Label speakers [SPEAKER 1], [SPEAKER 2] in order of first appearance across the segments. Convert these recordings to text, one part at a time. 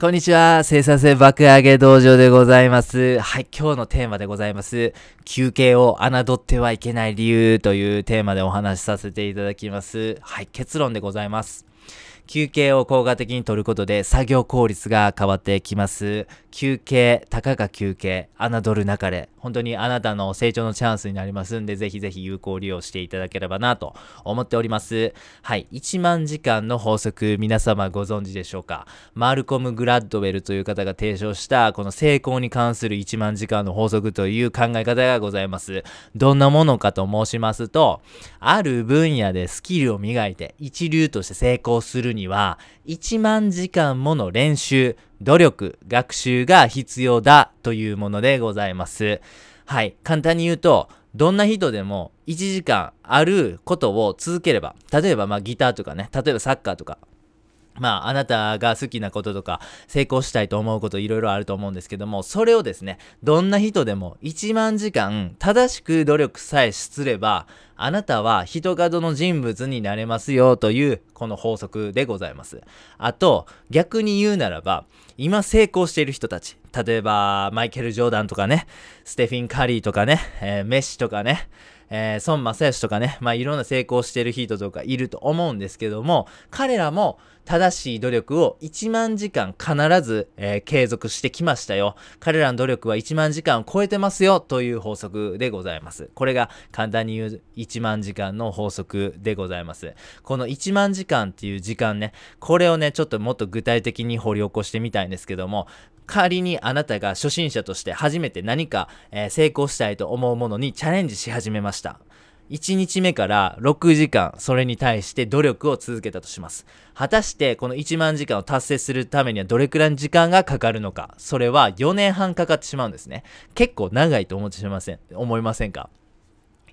[SPEAKER 1] こんにちは。生産性爆上げ道場でございます。はい、今日のテーマでございます。休憩を侮ってはいけない理由というテーマでお話しさせていただきます。はい、結論でございます。休憩を効果的に取ることで作業効率が変わってきます。休憩、たかが休憩、侮るなかれ。本当にあなたの成長のチャンスになりますんで、ぜひぜひ有効利用していただければなと思っております。はい、1万時間の法則、皆様ご存知でしょうか？マルコム・グラッドウェルという方が提唱した、この成功に関する1万時間の法則という考え方がございます。どんなものかと申しますと、ある分野でスキルを磨いて一流として成功するにには、1万時間もの練習、努力、学習が必要だというものでございます。はい。簡単に言うと、どんな人でも1時間あることを続ければ、例えばまあギターとかね、例えばサッカーとか、まあ、あなたが好きなこととか、成功したいと思うこといろいろあると思うんですけども、それをですね、どんな人でも1万時間正しく努力さえすれば、あなたは人角の人物になれますよという、この法則でございます。あと、逆に言うならば、今成功している人たち、例えば、マイケル・ジョーダンとかね、ステフィン・カリーとかね、えーメッシとかね、えー、孫正義とかね、まあいろんな成功している人とかいると思うんですけども、彼らも正しい努力を1万時間必ず、えー継続してきましたよ。彼らの努力は1万時間を超えてますよという法則でございます。これが簡単に言う1万時間の法則でございます。この1万時間っていう時間ね、これをね、ちょっともっと具体的に掘り起こしてみたいいんですけども、仮にあなたが初心者として初めて何か、えー成功したいと思うものにチャレンジし始めました。1日目から6時間それに対して努力を続けたとします。果たしてこの1万時間を達成するためにはどれくらいの時間がかかるのか。それは4年半かかってしまうんですね。結構長いと思ってしません、思いませんか？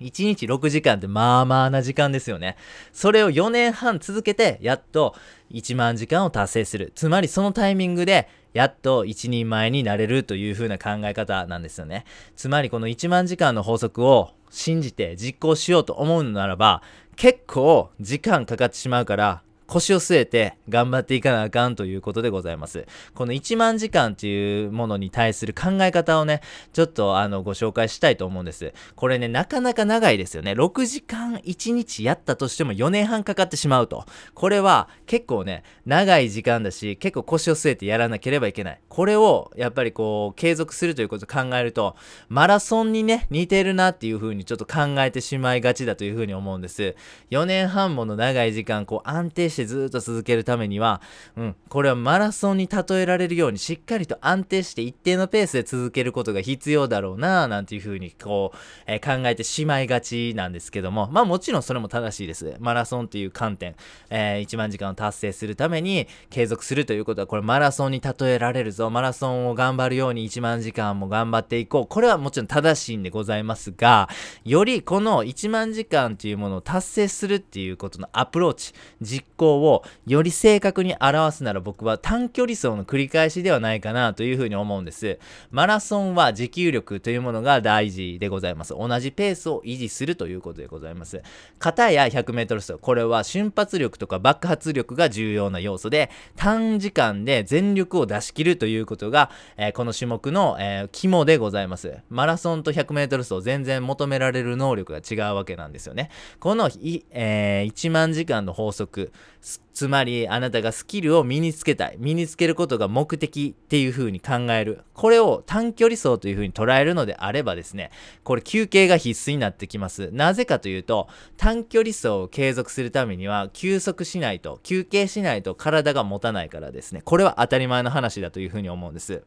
[SPEAKER 1] 1日6時間ってまあまあな時間ですよね。それを4年半続けて、やっと1万時間を達成する。つまりそのタイミングで、やっと一人前になれるという風な考え方なんですよね。つまりこの1万時間の法則を信じて実行しようと思うのならば、結構時間かかってしまうから、腰を据えて頑張っていかなあかんということでございます。この1万時間というものに対する考え方をね、ちょっとあのご紹介したいと思うんです。これね、なかなか長いですよね。6時間1日やったとしても4年半かかってしまうと。これは結構ね、長い時間だし、結構腰を据えてやらなければいけない。これをやっぱりこう、継続するということを考えると、マラソンにね、似てるなっていう風にちょっと考えてしまいがちだという風に思うんです。4年半もの長い時間、こう安定してずっと続けるためには、うん、これはマラソンに例えられるようにしっかりと安定して一定のペースで続けることが必要だろうななんていう風にこう、えー考えてしまいがちなんですけども、まあもちろんそれも正しいです。マラソンっていう観点、えー1万時間を達成するために継続するということは、これマラソンに例えられるぞ。マラソンを頑張るように1万時間も頑張っていこう。これはもちろん正しいんでございますが、よりこの1万時間というものを達成するっていうことのアプローチ、実行をより正確に表すなら僕は短距離走の繰り返しではないかなというふうに思うんです。マラソンは持久力というものが大事でございます。同じペースを維持するということでございます。片や 100m 走、これは瞬発力とか爆発力が重要な要素で、短時間で全力を出し切るということが、えーこの種目の、えー肝でございます。マラソンと 100m 走、全然求められる能力が違うわけなんですよね。この、えー1万時間の法則、つまりあなたがスキルを身につけたい、身につけることが目的っていう風に考える。これを短距離走という風に捉えるのであればですね、これ休憩が必須になってきます。なぜかというと、短距離走を継続するためには休息しないと、休憩しないと体が持たないからですね。これは当たり前の話だという風に思うんです。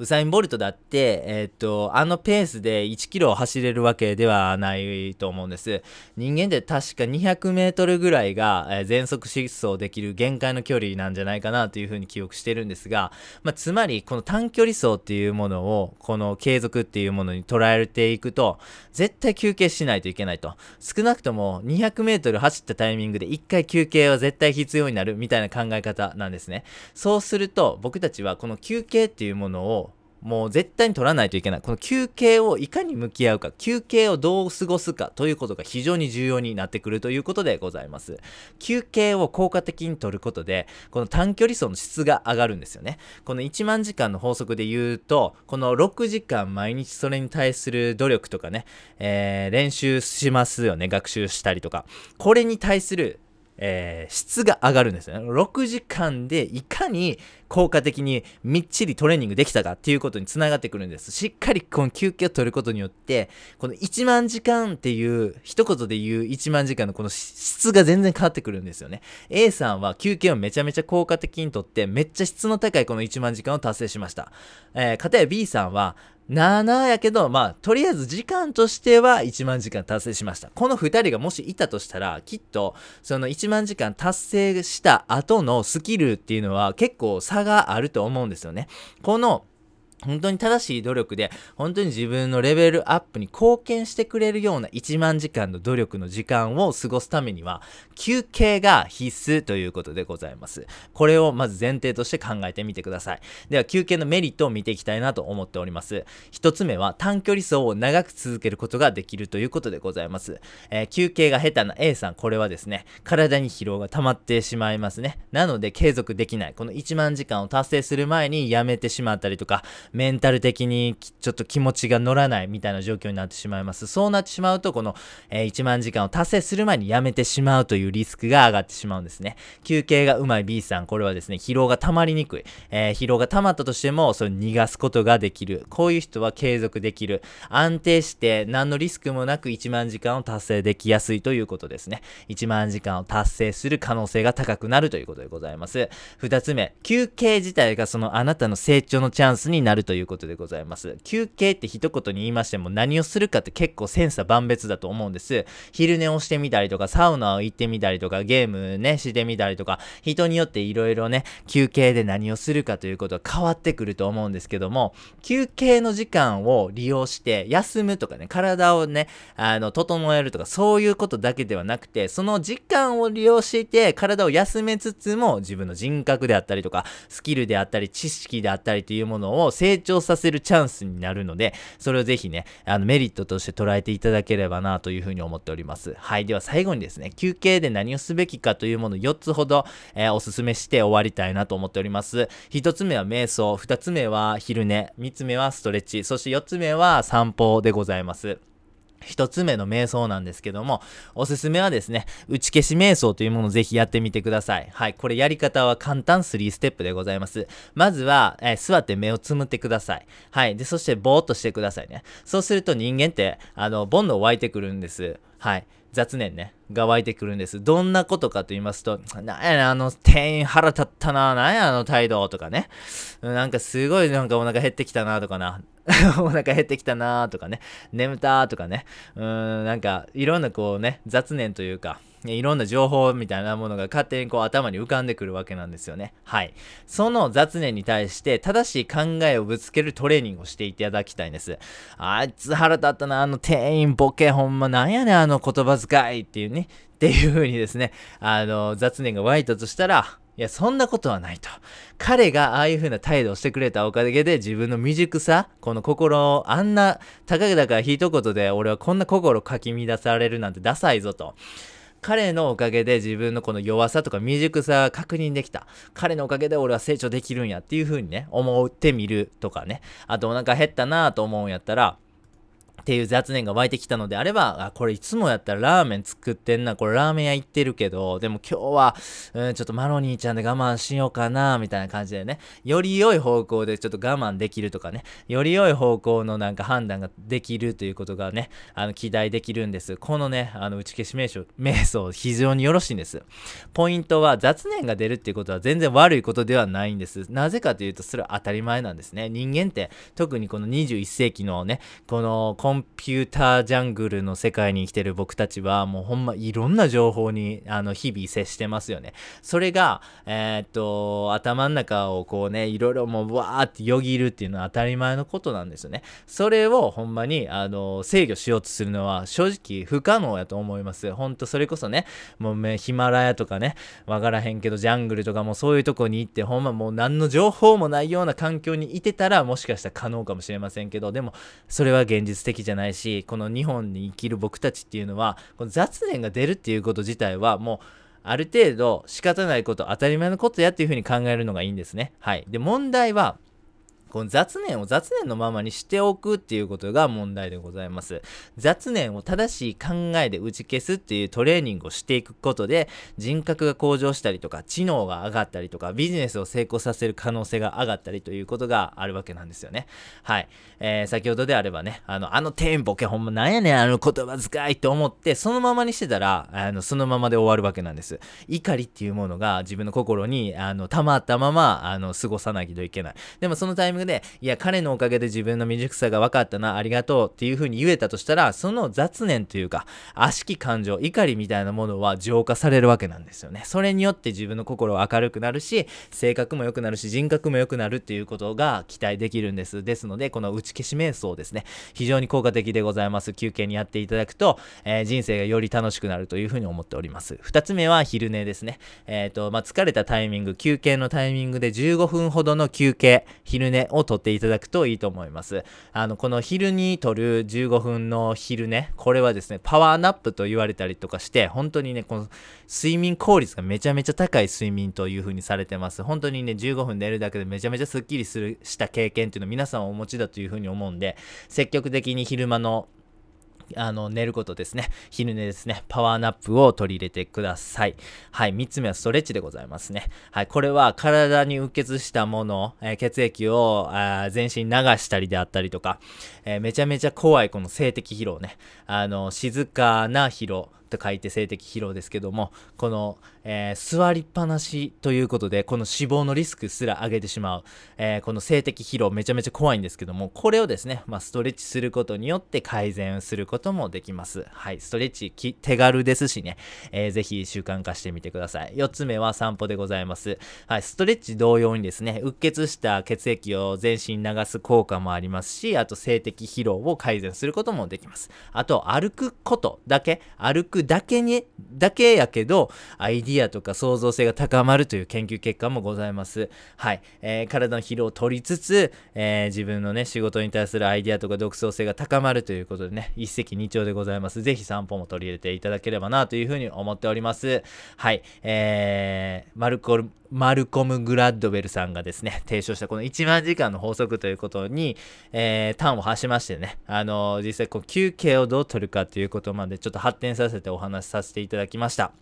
[SPEAKER 1] ウサイン・ボルトだって、えーっと、あのペースで1キロ走れるわけではないと思うんです。人間って確か200メートルぐらいが、えー全速疾走できる限界の距離なんじゃないかなというふうに記憶してるんですが、まあ、つまり、この短距離走っていうものを、この継続っていうものに捉えていくと、絶対休憩しないといけないと。少なくとも200メートル走ったタイミングで1回休憩は絶対必要になるみたいな考え方なんですね。そうすると、僕たちはこの休憩っていうものをもう絶対に取らないといけない。この休憩をいかに向き合うか、休憩をどう過ごすかということが非常に重要になってくるということでございます。休憩を効果的に取ることで、この短距離走の質が上がるんですよね。この1万時間の法則で言うと、この6時間毎日それに対する努力とかね、えー、練習しますよね。学習したりとか。これに対するえー、質が上がるんですよね。6時間でいかに効果的にみっちりトレーニングできたかっていうことにつながってくるんです。しっかりこの休憩を取ることによって、この1万時間っていう、一言で言う1万時間のこの質が全然変わってくるんですよね。A さんは休憩をめちゃめちゃ効果的にとって、めっちゃ質の高いこの1万時間を達成しました。えー、かたや B さんは、なあなあやけど、まあ、とりあえず時間としては1万時間達成しました。この2人がもしいたとしたら、きっと、その1万時間達成した後のスキルっていうのは結構差があると思うんですよね。この本当に正しい努力で、本当に自分のレベルアップに貢献してくれるような1万時間の努力の時間を過ごすためには、休憩が必須ということでございます。これをまず前提として考えてみてください。では、休憩のメリットを見ていきたいなと思っております。一つ目は、短距離走を長く続けることができるということでございます。えー、休憩が下手な A さん、これはですね、体に疲労が溜まってしまいますね。なので、継続できない。この1万時間を達成する前にやめてしまったりとか、メンタル的にちょっと気持ちが乗らないみたいな状況になってしまいます。そうなってしまうと、この、えー、1万時間を達成する前にやめてしまうというリスクが上がってしまうんですね。休憩がうまい B さん、これはですね、疲労が溜まりにくい。えー、疲労が溜まったとしても、それ逃がすことができる。こういう人は継続できる。安定して何のリスクもなく1万時間を達成できやすいということですね。1万時間を達成する可能性が高くなるということでございます。2つ目、休憩自体がそのあなたの成長のチャンスになるということでございます。休憩って一言に言いましても何をするかって結構千差万別だと思うんです。昼寝をしてみたりとか、サウナを行ってみたりとか、ゲームね、してみたりとか、人によって色々ね、休憩で何をするかということは変わってくると思うんですけども、休憩の時間を利用して休むとかね、体をね、あの、整えるとか、そういうことだけではなくて、その時間を利用して体を休めつつも、自分の人格であったりとか、スキルであったり、知識であったりというものを成長させるチャンスになるので、それをぜひね、あのメリットとして捉えていただければなというふうに思っております。はい。では最後にですね、休憩で何をすべきかというものを4つほど、えー、おすすめして終わりたいなと思っております。1つ目は瞑想、2つ目は昼寝、3つ目はストレッチ、そして4つ目は散歩でございます。一つ目の瞑想なんですけども、おすすめはですね、打ち消し瞑想というものをぜひやってみてください。はい。これやり方は簡単3ステップでございます。まずは、えー、座って目をつむってください。はい。で、そしてぼーっとしてくださいね。そうすると人間って、あの、ボンド湧いてくるんです。はい。雑念ね、が湧いてくるんです。どんなことかと言いますと、なんやねあの店員腹立ったな、なんやあの態度とかね。なんかすごいなんかお腹減ってきたなとかな。お腹減ってきたなとかね。眠たとかね。うーん、なんかいろんなこうね、雑念というか、いろんな情報みたいなものが勝手にこう頭に浮かんでくるわけなんですよね。はい。その雑念に対して正しい考えをぶつけるトレーニングをしていただきたいんです。あいつ腹立ったな、あの店員ボケほんまなんやねんあの言葉遣いっていうね。っていう風にですね、あの、雑念が湧いたとしたら、いや、そんなことはないと。彼がああいう風な態度をしてくれたおかげで自分の未熟さ、この心を、あんな、たかだか一言で俺はこんな心をかき乱されるなんてダサいぞと。彼のおかげで自分のこの弱さとか未熟さ確認できた。彼のおかげで俺は成長できるんやっていう風にね、思ってみるとかね。あとお腹減ったなぁと思うんやったら、っていう雑念が湧いてきたのであれば、あ、これいつもやったらラーメン作ってんな、これラーメン屋行ってるけど、でも今日は、うん、ちょっとマロニーちゃんで我慢しようかな、みたいな感じでね、より良い方向でちょっと我慢できるとかね、より良い方向のなんか判断ができるということがね、あの、期待できるんです。このね、あの、打ち消し名称、瞑想、非常によろしいんです。ポイントは雑念が出るっていうことは全然悪いことではないんです。なぜかというと、それは当たり前なんですね。人間って、特にこの21世紀のね、このコンンピュータージャングルの世界に生きてる僕たちはもうほんまいろんな情報にあの日々接してますよね。それが、えー、っと、頭の中をこうね、いろいろもうわーってよぎるっていうのは当たり前のことなんですよね。それをほんまにあの制御しようとするのは正直不可能やと思います。ほんとそれこそね、もうヒマラヤとかね、わからへんけどジャングルとかもそういうとこに行ってほんまもう何の情報もないような環境にいてたらもしかしたら可能かもしれませんけど、でもそれは現実的じゃないし、この日本に生きる僕たちっていうのは、この雑念が出るっていうこと自体はもうある程度仕方ないこと、当たり前のことやっていうふうに考えるのがいいんですね。はい。で、問題は、この雑念を雑念のままにしておくっていうことが問題でございます。雑念を正しい考えで打ち消すっていうトレーニングをしていくことで人格が向上したりとか知能が上がったりとかビジネスを成功させる可能性が上がったりということがあるわけなんですよね。はい。えー、先ほどであればね、あの、あのテンポけほんまなんやねんあの言葉遣いって思ってそのままにしてたら、あの、そのままで終わるわけなんです。怒りっていうものが自分の心にあの溜まったままあの過ごさないといけない。でもそのタイミングで、いや、彼のおかげで自分の未熟さが分かったな、ありがとうっていう風に言えたとしたら、その雑念というか、悪しき感情、怒りみたいなものは浄化されるわけなんですよね。それによって自分の心は明るくなるし、性格も良くなるし、人格も良くなるっていうことが期待できるんです。ですので、この打ち消し瞑想ですね、非常に効果的でございます。休憩にやっていただくと、えー、人生がより楽しくなるという風に思っております。二つ目は昼寝ですね。えっ、ー、と、まあ、疲れたタイミング、休憩のタイミングで15分ほどの休憩、昼寝を取っていただくといいと思います。あの、この昼にとる15分の昼寝、これはですね、パワーナップと言われたりとかして、本当にね、この睡眠効率がめちゃめちゃ高い睡眠という風にされてます。本当にね、15分寝るだけでめちゃめちゃスッキリするした経験っていうのを皆さんお持ちだという風に思うんで、積極的に昼間のあの、寝ることですね。昼寝ですね。パワーナップを取り入れてください。はい。3つ目はストレッチでございますね。はい。これは体にうっ血したもの、えー、血液をあ全身流したりであったりとか、えー、めちゃめちゃ怖いこの性的疲労ね。あの、静かな疲労。と書いて性的疲労ですけども、この、えー、座りっぱなしということで、この死亡のリスクすら上げてしまう、えー、この性的疲労めちゃめちゃ怖いんですけども、これをですね、まあ、ストレッチすることによって改善することもできます。はい、ストレッチ手軽ですしね、えー、ぜひ習慣化してみてください。4つ目は散歩でございます。はい、ストレッチ同様にですね、うっ血した血液を全身に流す効果もありますし、あと性的疲労を改善することもできます。あと、歩くことだけ、歩くだけに、だけやけど、アイディアとか創造性が高まるという研究結果もございます。はい。えー、体の疲労を取りつつ、えー、自分のね、仕事に対するアイディアとか独創性が高まるということでね、一石二鳥でございます。ぜひ散歩も取り入れていただければなというふうに思っております。はい。えー、マルコル、マルコム・グラッドベルさんがですね、提唱したこの1万時間の法則ということに、えー、端を発しましてね、あのー、実際こう休憩をどう取るかということまでちょっと発展させてお話しさせていただきました。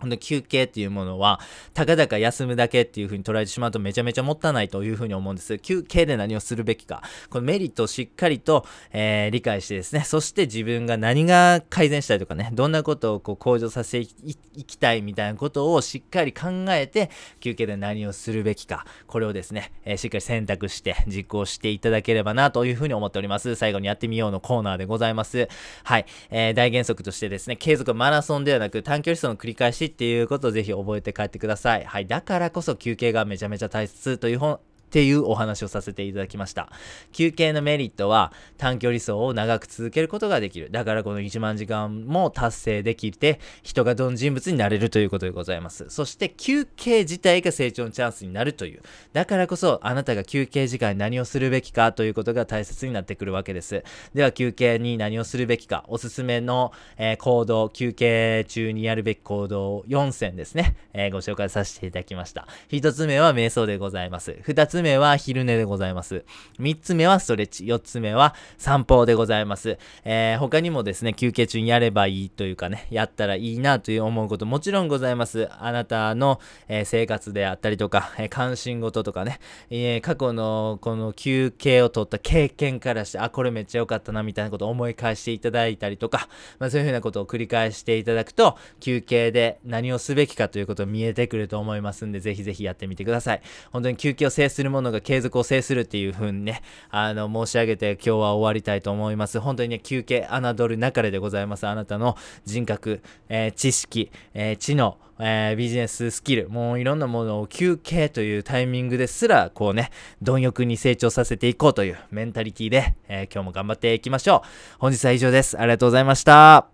[SPEAKER 1] ほんで休憩っていうものは、たかだか休むだけっていう風に捉えてしまうとめちゃめちゃもったいないという風に思うんです。休憩で何をするべきか。このメリットをしっかりと、えー、理解してですね、そして自分が何が改善したいとかね、どんなことをこう向上させていきたいみたいなことをしっかり考えて、休憩で何をするべきか。これをですね、えー、しっかり選択して実行していただければなという風に思っております。最後にやってみようのコーナーでございます。はい。えー、大原則としてですね、継続マラソンではなく短距離走の繰り返しっていうことをぜひ覚えて帰ってください。はい。だからこそ休憩がめちゃめちゃ大切という本、っていうお話をさせていただきました。休憩のメリットは短距離走を長く続けることができる。だからこの1万時間も達成できて人がどの人物になれるということでございます。そして休憩自体が成長のチャンスになるという。だからこそあなたが休憩時間に何をするべきかということが大切になってくるわけです。では休憩に何をするべきか。おすすめの、えー、行動、休憩中にやるべき行動4選ですね。えー、ご紹介させていただきました。1つ目は瞑想でございます。2つつ目は昼寝でございます。3つ目はストレッチ。4つ目は散歩でございます。えー、他にもですね、休憩中にやればいいというかね、やったらいいなという思うこともちろんございます。あなたの、えー、生活であったりとか、えー、関心事とかね、え過去のこの休憩を取った経験からして、あ、これめっちゃ良かったなみたいなことを思い返していただいたりとか、まあ、そういうふうなことを繰り返していただくと、休憩で何をすべきかということを見えてくると思いますんで、ぜひぜひやってみてください。本当に休憩を制するるものが継続を制するっていう風にね、あの、申し上げて今日は終わりたいと思います。本当にね、休憩、侮るなかれでございます。あなたの人格、えー、知識、えー、知能、えー、ビジネススキル、もういろんなものを休憩というタイミングですら、こうね、貪欲に成長させていこうというメンタリティで、えー、今日も頑張っていきましょう。本日は以上です。ありがとうございました。